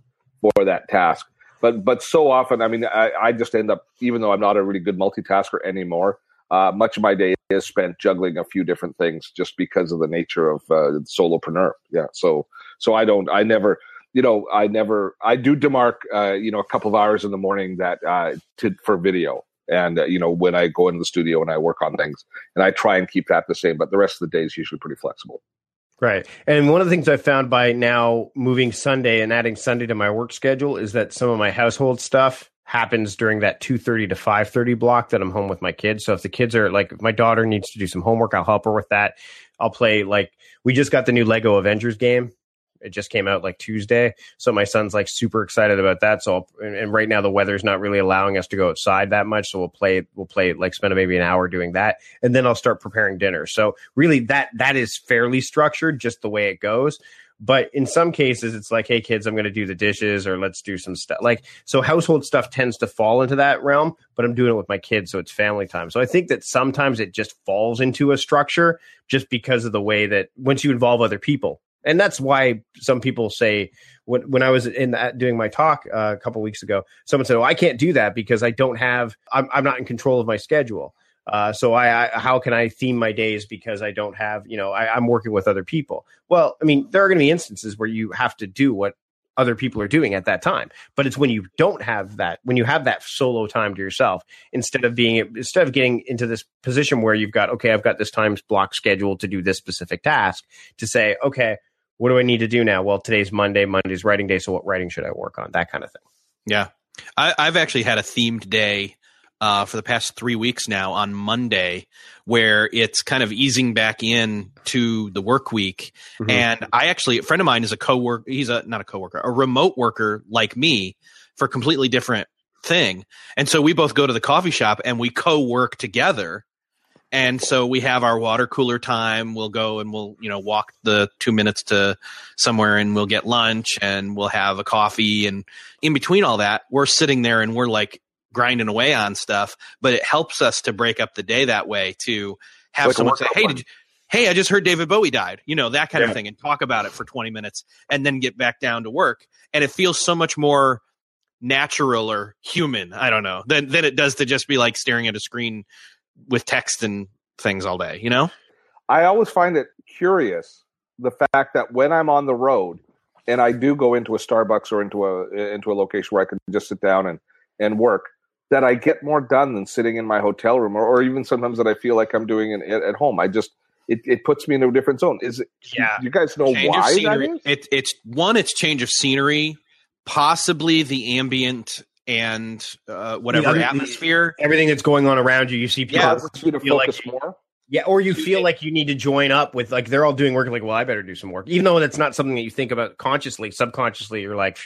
for that task. But but so often, I mean, I, I just end up even though I'm not a really good multitasker anymore. Uh, much of my day is spent juggling a few different things just because of the nature of uh, solopreneur. Yeah, so so I don't, I never, you know, I never, I do demark, uh, you know, a couple of hours in the morning that uh, to for video, and uh, you know, when I go into the studio and I work on things, and I try and keep that the same. But the rest of the day is usually pretty flexible. Right. And one of the things I found by now moving Sunday and adding Sunday to my work schedule is that some of my household stuff happens during that 2:30 to 5:30 block that I'm home with my kids. So if the kids are like if my daughter needs to do some homework, I'll help her with that. I'll play like we just got the new Lego Avengers game. It just came out like Tuesday. So my son's like super excited about that. So I'll, and, right now the weather's not really allowing us to go outside that much. So we'll play we'll play like spend maybe an hour doing that and then I'll start preparing dinner. So really that that is fairly structured just the way it goes. But in some cases, it's like, hey, kids, I'm going to do the dishes or let's do some stuff. Like, so household stuff tends to fall into that realm, but I'm doing it with my kids. So it's family time. So I think that sometimes it just falls into a structure just because of the way that once you involve other people. And that's why some people say, when, when I was in that, doing my talk uh, a couple weeks ago, someone said, "Oh, I can't do that because I don't have, I'm, I'm not in control of my schedule." Uh, so I, I, how can I theme my days because I don't have, you know, I, I'm working with other people. Well, I mean, there are going to be instances where you have to do what other people are doing at that time, but it's when you don't have that, when you have that solo time to yourself, instead of being, instead of getting into this position where you've got, okay, I've got this time block scheduled to do this specific task, to say, okay, what do I need to do now? Well, today's Monday. Monday's writing day. So what writing should I work on? That kind of thing. Yeah, I, I've actually had a themed day uh, for the past three weeks now on Monday, where it's kind of easing back in to the work week. Mhm. And I actually, a friend of mine is a coworker. He's a not a coworker, a remote worker like me for a completely different thing. And so we both go to the coffee shop and we co-work together. And so we have our water cooler time. We'll go and we'll, you know, walk the two minutes to somewhere and we'll get lunch and we'll have a coffee. And in between all that, we're sitting there and we're like grinding away on stuff, but it helps us to break up the day that way to have Like someone say, Hey, did you, Hey, I just heard David Bowie died, you know, that kind Yeah. of thing and talk about it for 20 minutes and then get back down to work. And it feels so much more natural or human. I don't know than, than it does to just be like staring at a screen with text and things all day, you know? I always find it curious the fact that when I'm on the road and I do go into a Starbucks or into a into a location where I can just sit down and and work, that I get more done than sitting in my hotel room, or, or even sometimes that I feel like I'm doing it at, at home. I just it, it puts me in a different zone. Is it? Yeah. You guys know change why that scenery. is? It, it's one, it's change of scenery, possibly the ambient and uh, whatever other- the- atmosphere. Everything that's going on around you, you see people. Yeah, you to feel like focus you- more. Yeah, or you feel like you need to join up with like they're all doing work. Like, well, I better do some work, even though that's not something that you think about consciously. Subconsciously, you're like,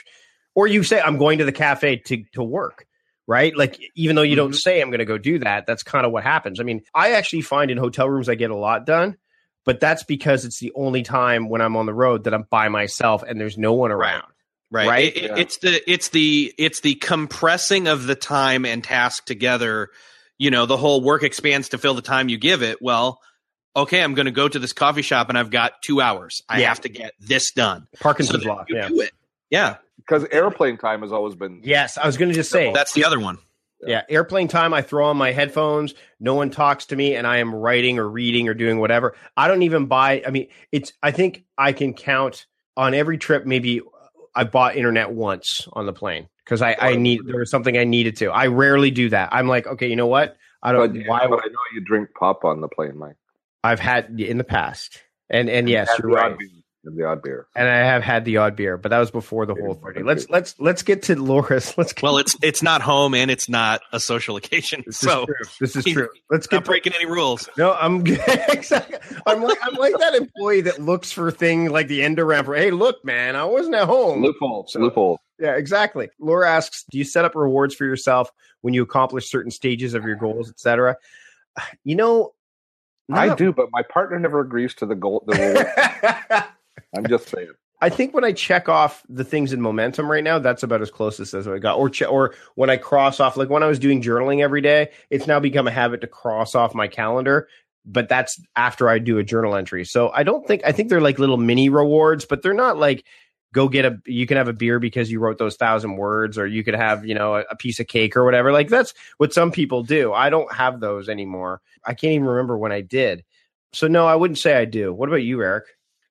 or you say, "I'm going to the cafe to to work." Right, like even though you don't Mhm. say I'm going to go do that, that's kind of what happens. I mean, I actually find in hotel rooms I get a lot done, but that's because it's the only time when I'm on the road that I'm by myself and there's no one around. Right. Right? It- it- Yeah. It's the it's the it's the compressing of the time and task together. You know, the whole work expands to fill the time you give it. Well, okay, I'm going to go to this coffee shop and I've got two hours. I Yeah. have to get this done. Parkinson's then law. you Yeah. do it. Yeah, Because airplane time has always been Yes, I was going to just say that's the other one. Yeah, airplane time. I throw on my headphones. No one talks to me, and I am writing or reading or doing whatever. I don't even buy. I mean, it's. I think I can count on every trip. Maybe I bought internet once on the plane because I, I need there was something I needed to. I rarely do that. I'm like, okay, you know what? I don't. why? would I know you drink pop on the plane, Mike. I've had in the past, and and yes, you're right. odd beer. And the odd beer. And I have had the odd beer, but that was before the whole thirty. Let's let's let's get to Laura's. Let's get, Well, it's it's not home and it's not a social occasion. this So is true. This is true. Let's get not to breaking any rules. No, I'm good. exactly. I'm like I'm like that employee that looks for things like the end around for. Hey, look, man, I wasn't at home. Loophole. So- Loophole. Yeah, exactly. Laura asks, do you set up rewards for yourself when you accomplish certain stages of your goals, etc.? You know, I do, but my partner never agrees to the goal. The rule. I'm just saying. I think when I check off the things in momentum right now, that's about as close as I got. Or che- or when I cross off, like when I was doing journaling every day, it's now become a habit to cross off my calendar. But that's after I do a journal entry. So I don't think I think they're like little mini rewards, but they're not like go get a you can have a beer because you wrote those thousand words, or you could have you know a, a piece of cake or whatever. Like that's what some people do. I don't have those anymore. I can't even remember when I did. So no, I wouldn't say I do. What about you, Erik?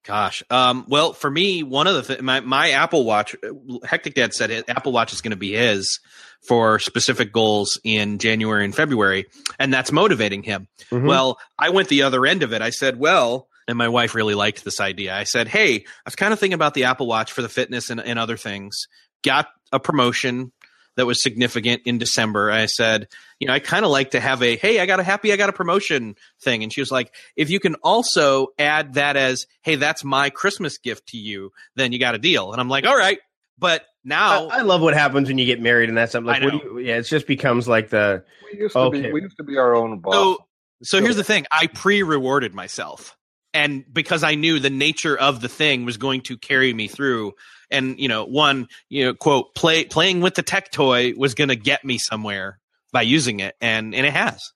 Gosh. Um, well, for me, one of the th- my my Apple Watch, Hectic Dad said it, Apple Watch is going to be his for specific goals in January and February, and that's motivating him. Mhm. Well, I went the other end of it. I said, well, and my wife really liked this idea. I said, hey, I was kind of thinking about the Apple Watch for the fitness and, and other things. Got a promotion that was significant in December. I said, you know, I kind of like to have a, hey, I got a happy, I got a promotion thing. And she was like, if you can also add that as, hey, that's my Christmas gift to you, then you got a deal. And I'm like, all right. But now, I, I love what happens when you get married and that's something like I what do you, yeah, it just becomes like the We used to be. We used to be our own boss. so, so here's the thing I pre rewarded myself. And because I knew the nature of the thing was going to carry me through, and you know, one, you know, quote, play playing with the tech toy was going to get me somewhere by using it, and and it has.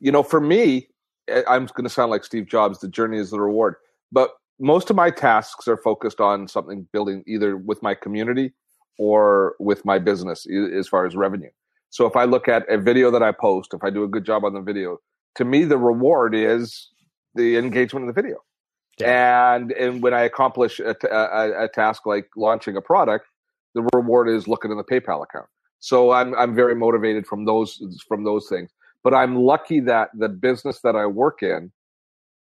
you know, for me, I- I'm going to sound like Steve Jobs. The journey is the reward. But most of my tasks are focused on something building either with my community or with my business as far as revenue. So if I look at a video that I post, if I do a good job on the video, to me the reward is the engagement in the video. And and when I accomplish a, t- a- a task like launching a product, the reward is looking in the PayPal account. So I'm I'm very motivated from those from those things. But I'm lucky that the business that I work in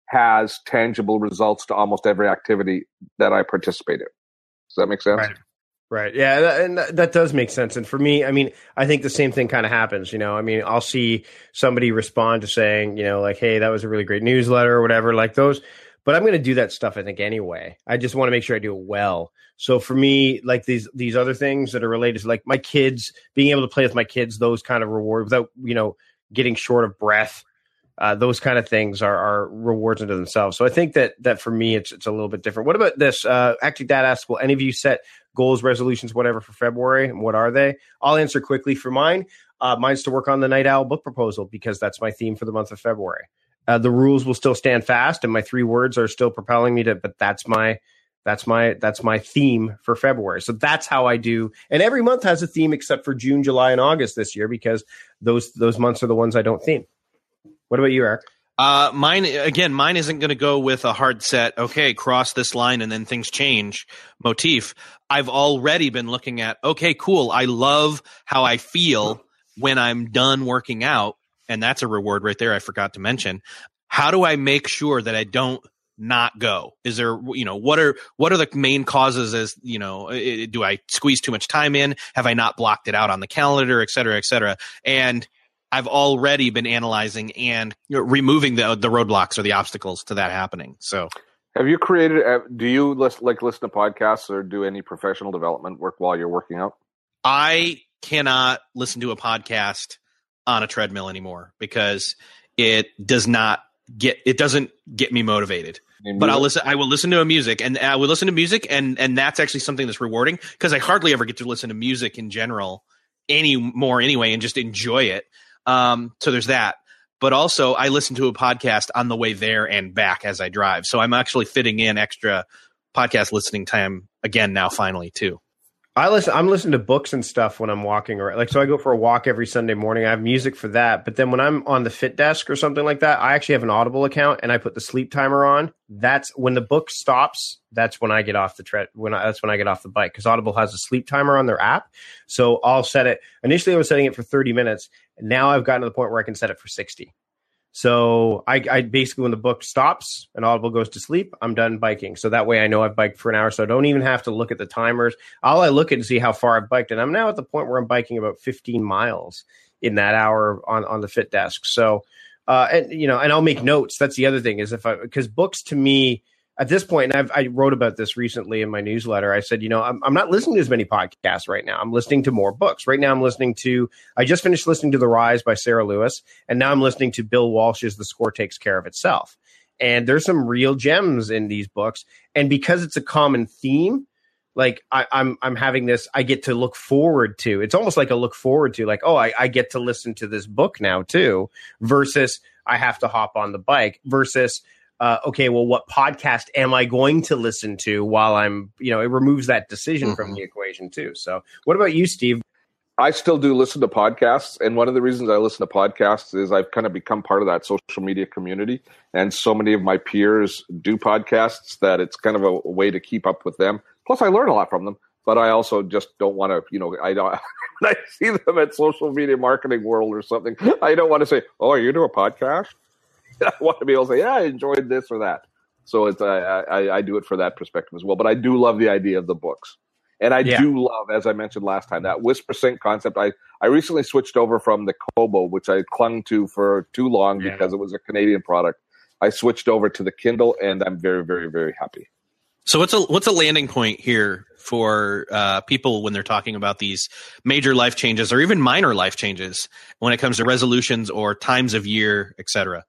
has tangible results to almost every activity that I participate in. Does that make sense? Right. Right. Yeah, and that, does make sense. And for me, I mean, I think the same thing kind of happens. You know, I mean, I'll see somebody respond to saying, you know, like, "Hey, that was a really great newsletter" or whatever, like those. But I'm going to do that stuff. I think anyway. I just want to make sure I do it well. So for me, like these these other things that are related to like my kids, being able to play with my kids, those kind of rewards without you know getting short of breath. uh, those kind of things are, are rewards unto themselves. So I think that that for me, it's it's a little bit different. What about this? Uh, actually, Dad asks, will any of you set goals, resolutions, whatever for February, and what are they? I'll answer quickly for mine. Uh, mine's to work on the Night Owl book proposal because that's my theme for the month of February. Uh, the rules will still stand fast, and my three words are still propelling me to. But that's my that's my that's my theme for February. So that's how I do. And every month has a theme except for June, July, and August this year because those those months are the ones I don't theme. What about you, Erik? Uh, mine again. Mine isn't going to go with a hard set. Okay, cross this line and then things change. Motif. I've already been looking at. Okay, cool. I love how I feel when I'm done working out, and that's a reward right there. I forgot to mention. How do I make sure that I don't not go? Is there, you know, what are what are the main causes? As you know, do I squeeze too much time in? Have I not blocked it out on the calendar, et cetera, et cetera? And I've already been analyzing and removing the the roadblocks or the obstacles to that happening. So, have you created? Uh, do you list, like listen to podcasts or do any professional development work while you're working out? I cannot listen to a podcast on a treadmill anymore because it does not get it doesn't get me motivated. But I'll listen. I will listen to a music, and I will listen to music, and and that's actually something that's rewarding because I hardly ever get to listen to music in general anymore anyway, and just enjoy it. Um, so there's that. But also, I listen to a podcast on the way there and back as I drive. So I'm actually fitting in extra podcast listening time again now, finally, too. I listen. I'm listening to books and stuff when I'm walking around. Like, so I go for a walk every Sunday morning. I have music for that. But then when I'm on the Fit Desk or something like that, I actually have an Audible account and I put the sleep timer on. That's when the book stops. That's when I get off the tread. When I, that's when I get off the bike because Audible has a sleep timer on their app. So I'll set it. Initially, I was setting it for 30 minutes. Now I've gotten to the point where I can set it for 60. So I, I, basically, when the book stops and Audible goes to sleep, I'm done biking. So that way I know I've biked for an hour. So I don't even have to look at the timers. All I look at and see how far I've biked. And I'm now at the point where I'm biking about 15 miles in that hour on, on the fit desk. So, uh, and, you know, and I'll make notes. That's the other thing is if I, because books to me, at this point, and I've, i wrote about this recently in my newsletter. I said, you know, I'm, I'm, not listening to as many podcasts right now. I'm listening to more books. Right now, I'm listening to, I just finished listening to The Rise by Sarah Lewis, and now I'm listening to Bill Walsh's The Score Takes Care of Itself. And there's some real gems in these books. And because it's a common theme, like I, I'm I'm having this, I get to look forward to. It's almost like a look forward to, like, oh, I, I get to listen to this book now too, versus I have to hop on the bike, versus uh, okay, well, what podcast am I going to listen to while I'm, you know, it removes that decision mm-hmm. from the equation too. So, what about you, Steve? I still do listen to podcasts. And one of the reasons I listen to podcasts is I've kind of become part of that social media community. And so many of my peers do podcasts that it's kind of a, a way to keep up with them. Plus, I learn a lot from them. But I also just don't want to, you know, I don't. I see them at social media marketing world or something. I don't want to say, "Oh, you do a podcast?" I want to be able to say, yeah, I enjoyed this or that. So it's I, I, I do it for that perspective as well. But I do love the idea of the books. And I yeah. do love, as I mentioned last time, that whisper sync concept. I, I recently switched over from the Kobo, which I clung to for too long yeah. because it was a Canadian product. I switched over to the Kindle, and I'm very, very, very happy. So what's a what's a landing point here for uh, people when they're talking about these major life changes or even minor life changes when it comes to resolutions or times of year, et cetera?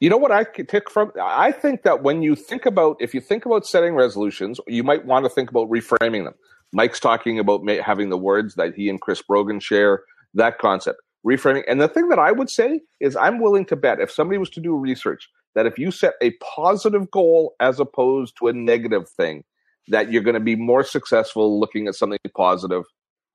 You know what I take from? I think that when you think about, if you think about setting resolutions, you might want to think about reframing them. Mike's talking about having the words that he and Chris Brogan share, that concept, reframing. And the thing that I would say is, I'm willing to bet if somebody was to do research that if you set a positive goal as opposed to a negative thing, that you're going to be more successful looking at something positive.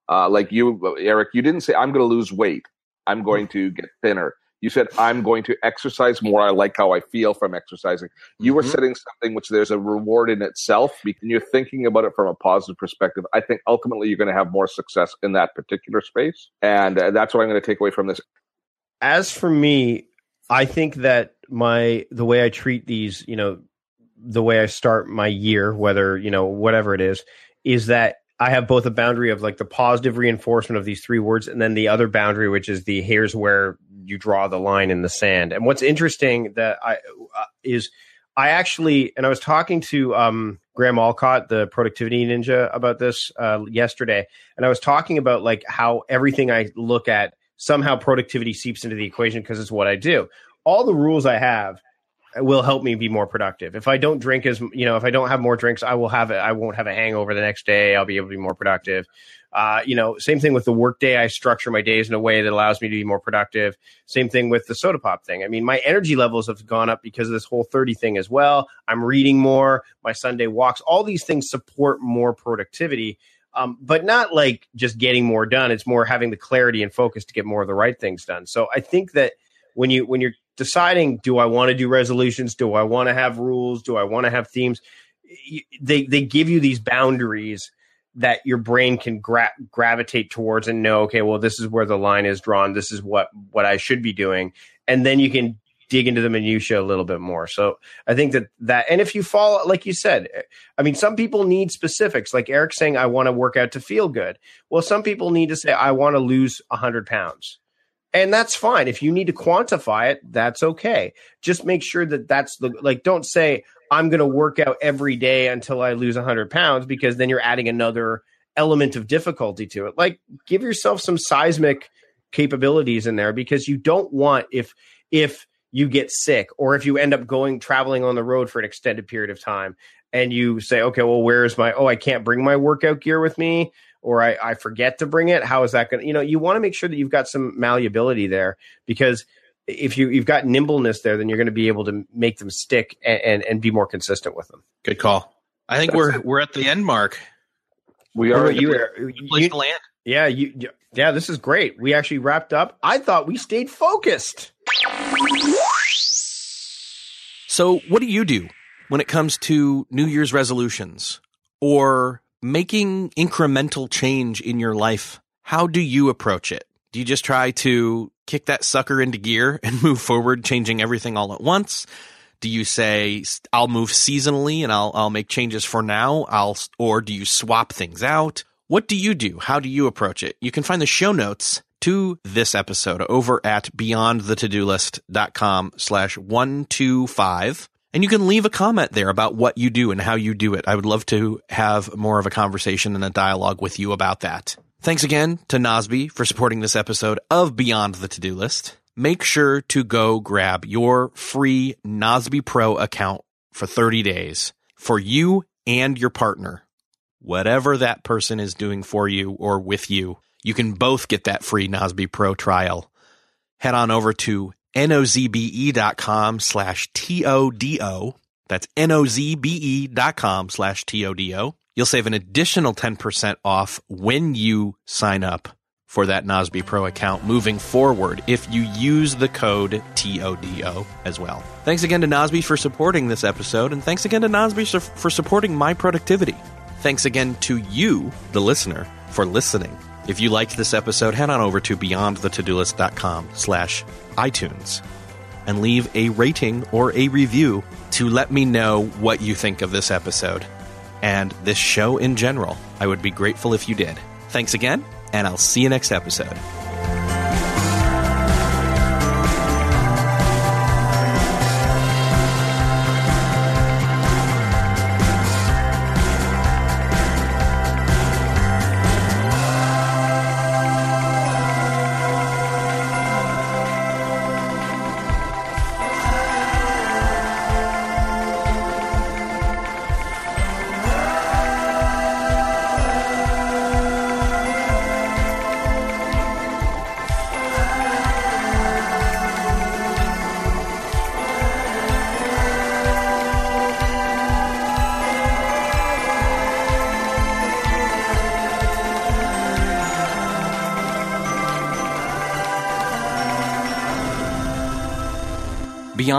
Uh, like you, Erik, you didn't say, I'm going to lose weight. I'm going to get thinner you said, I'm going to exercise more. I like how I feel from exercising. You mm-hmm. were setting something which there's a reward in itself, and you're thinking about it from a positive perspective. I think ultimately you're going to have more success in that particular space. And uh, that's what I'm going to take away from this. As for me, I think that my the way I treat these, you know, the way I start my year, whether, you know, whatever it is, is that I have both a boundary of like the positive reinforcement of these three words, and then the other boundary, which is the here's where you draw the line in the sand. And what's interesting that I uh, is I actually, and I was talking to um, Graham Allcott, the productivity ninja, about this uh, yesterday, and I was talking about like how everything I look at somehow productivity seeps into the equation because it's what I do. all the rules I have will help me be more productive. If I don't drink as you know, if I don't have more drinks, I will have it. I won't have a hangover the next day. I'll be able to be more productive. Uh, you know, same thing with the workday. I structure my days in a way that allows me to be more productive. Same thing with the soda pop thing. I mean, my energy levels have gone up because of this whole 30 thing as well. I'm reading more, my Sunday walks, all these things support more productivity. Um, but not like just getting more done. It's more having the clarity and focus to get more of the right things done. So I think that when you when you're deciding, do I want to do resolutions? Do I want to have rules? Do I want to have themes? They they give you these boundaries that your brain can gra- gravitate towards and know okay well this is where the line is drawn. This is what what i should be doing. And then you can dig into the minutia a little bit more. So i think that that and if you fall like you said i mean some people need specifics. Like erik saying i want to work out to feel good. Well some people need to say i want to lose 100 pounds and that's fine if you need to quantify it that's okay just make sure that that's the like don't say I'm going to work out every day until I lose 100 pounds because then you're adding another element of difficulty to it. Like give yourself some seismic capabilities in there because you don't want if if you get sick or if you end up going traveling on the road for an extended period of time and you say okay well where's my oh i can't bring my workout gear with me or i, I forget to bring it how is that going to you know you want to make sure that you've got some malleability there because if you you've got nimbleness there, then you're going to be able to make them stick and, and, and be more consistent with them. Good call. I think That's we're it. we're at the end mark. We are. You, are you, to land. Yeah, you. Yeah, this is great. We actually wrapped up. I thought we stayed focused. So, what do you do when it comes to New Year's resolutions or making incremental change in your life? How do you approach it? Do you just try to kick that sucker into gear and move forward, changing everything all at once? Do you say I'll move seasonally and I'll I'll make changes for now? I'll or do you swap things out? What do you do? How do you approach it? You can find the show notes to this episode over at beyondthetodolist.com slash 125. And you can leave a comment there about what you do and how you do it. I would love to have more of a conversation and a dialogue with you about that. Thanks again to Nozbe for supporting this episode of Beyond the To-Do List. Make sure to go grab your free Nozbe Pro account for 30 days for you and your partner. Whatever that person is doing for you or with you, you can both get that free Nozbe Pro trial. Head on over to nozbe.com slash T-O-D-O. That's N-O-Z-B-E dot com slash T-O-D-O You'll save an additional 10% off when you sign up for that Nozbe Pro account moving forward if you use the code TODO as well. Thanks again to Nozbe for supporting this episode, and thanks again to Nozbe for supporting my productivity. Thanks again to you, the listener, for listening. If you liked this episode, head on over to beyondthetodolist.com slash iTunes and leave a rating or a review to let me know what you think of this episode and this show in general. I would be grateful if you did. Thanks again, and I'll see you next episode.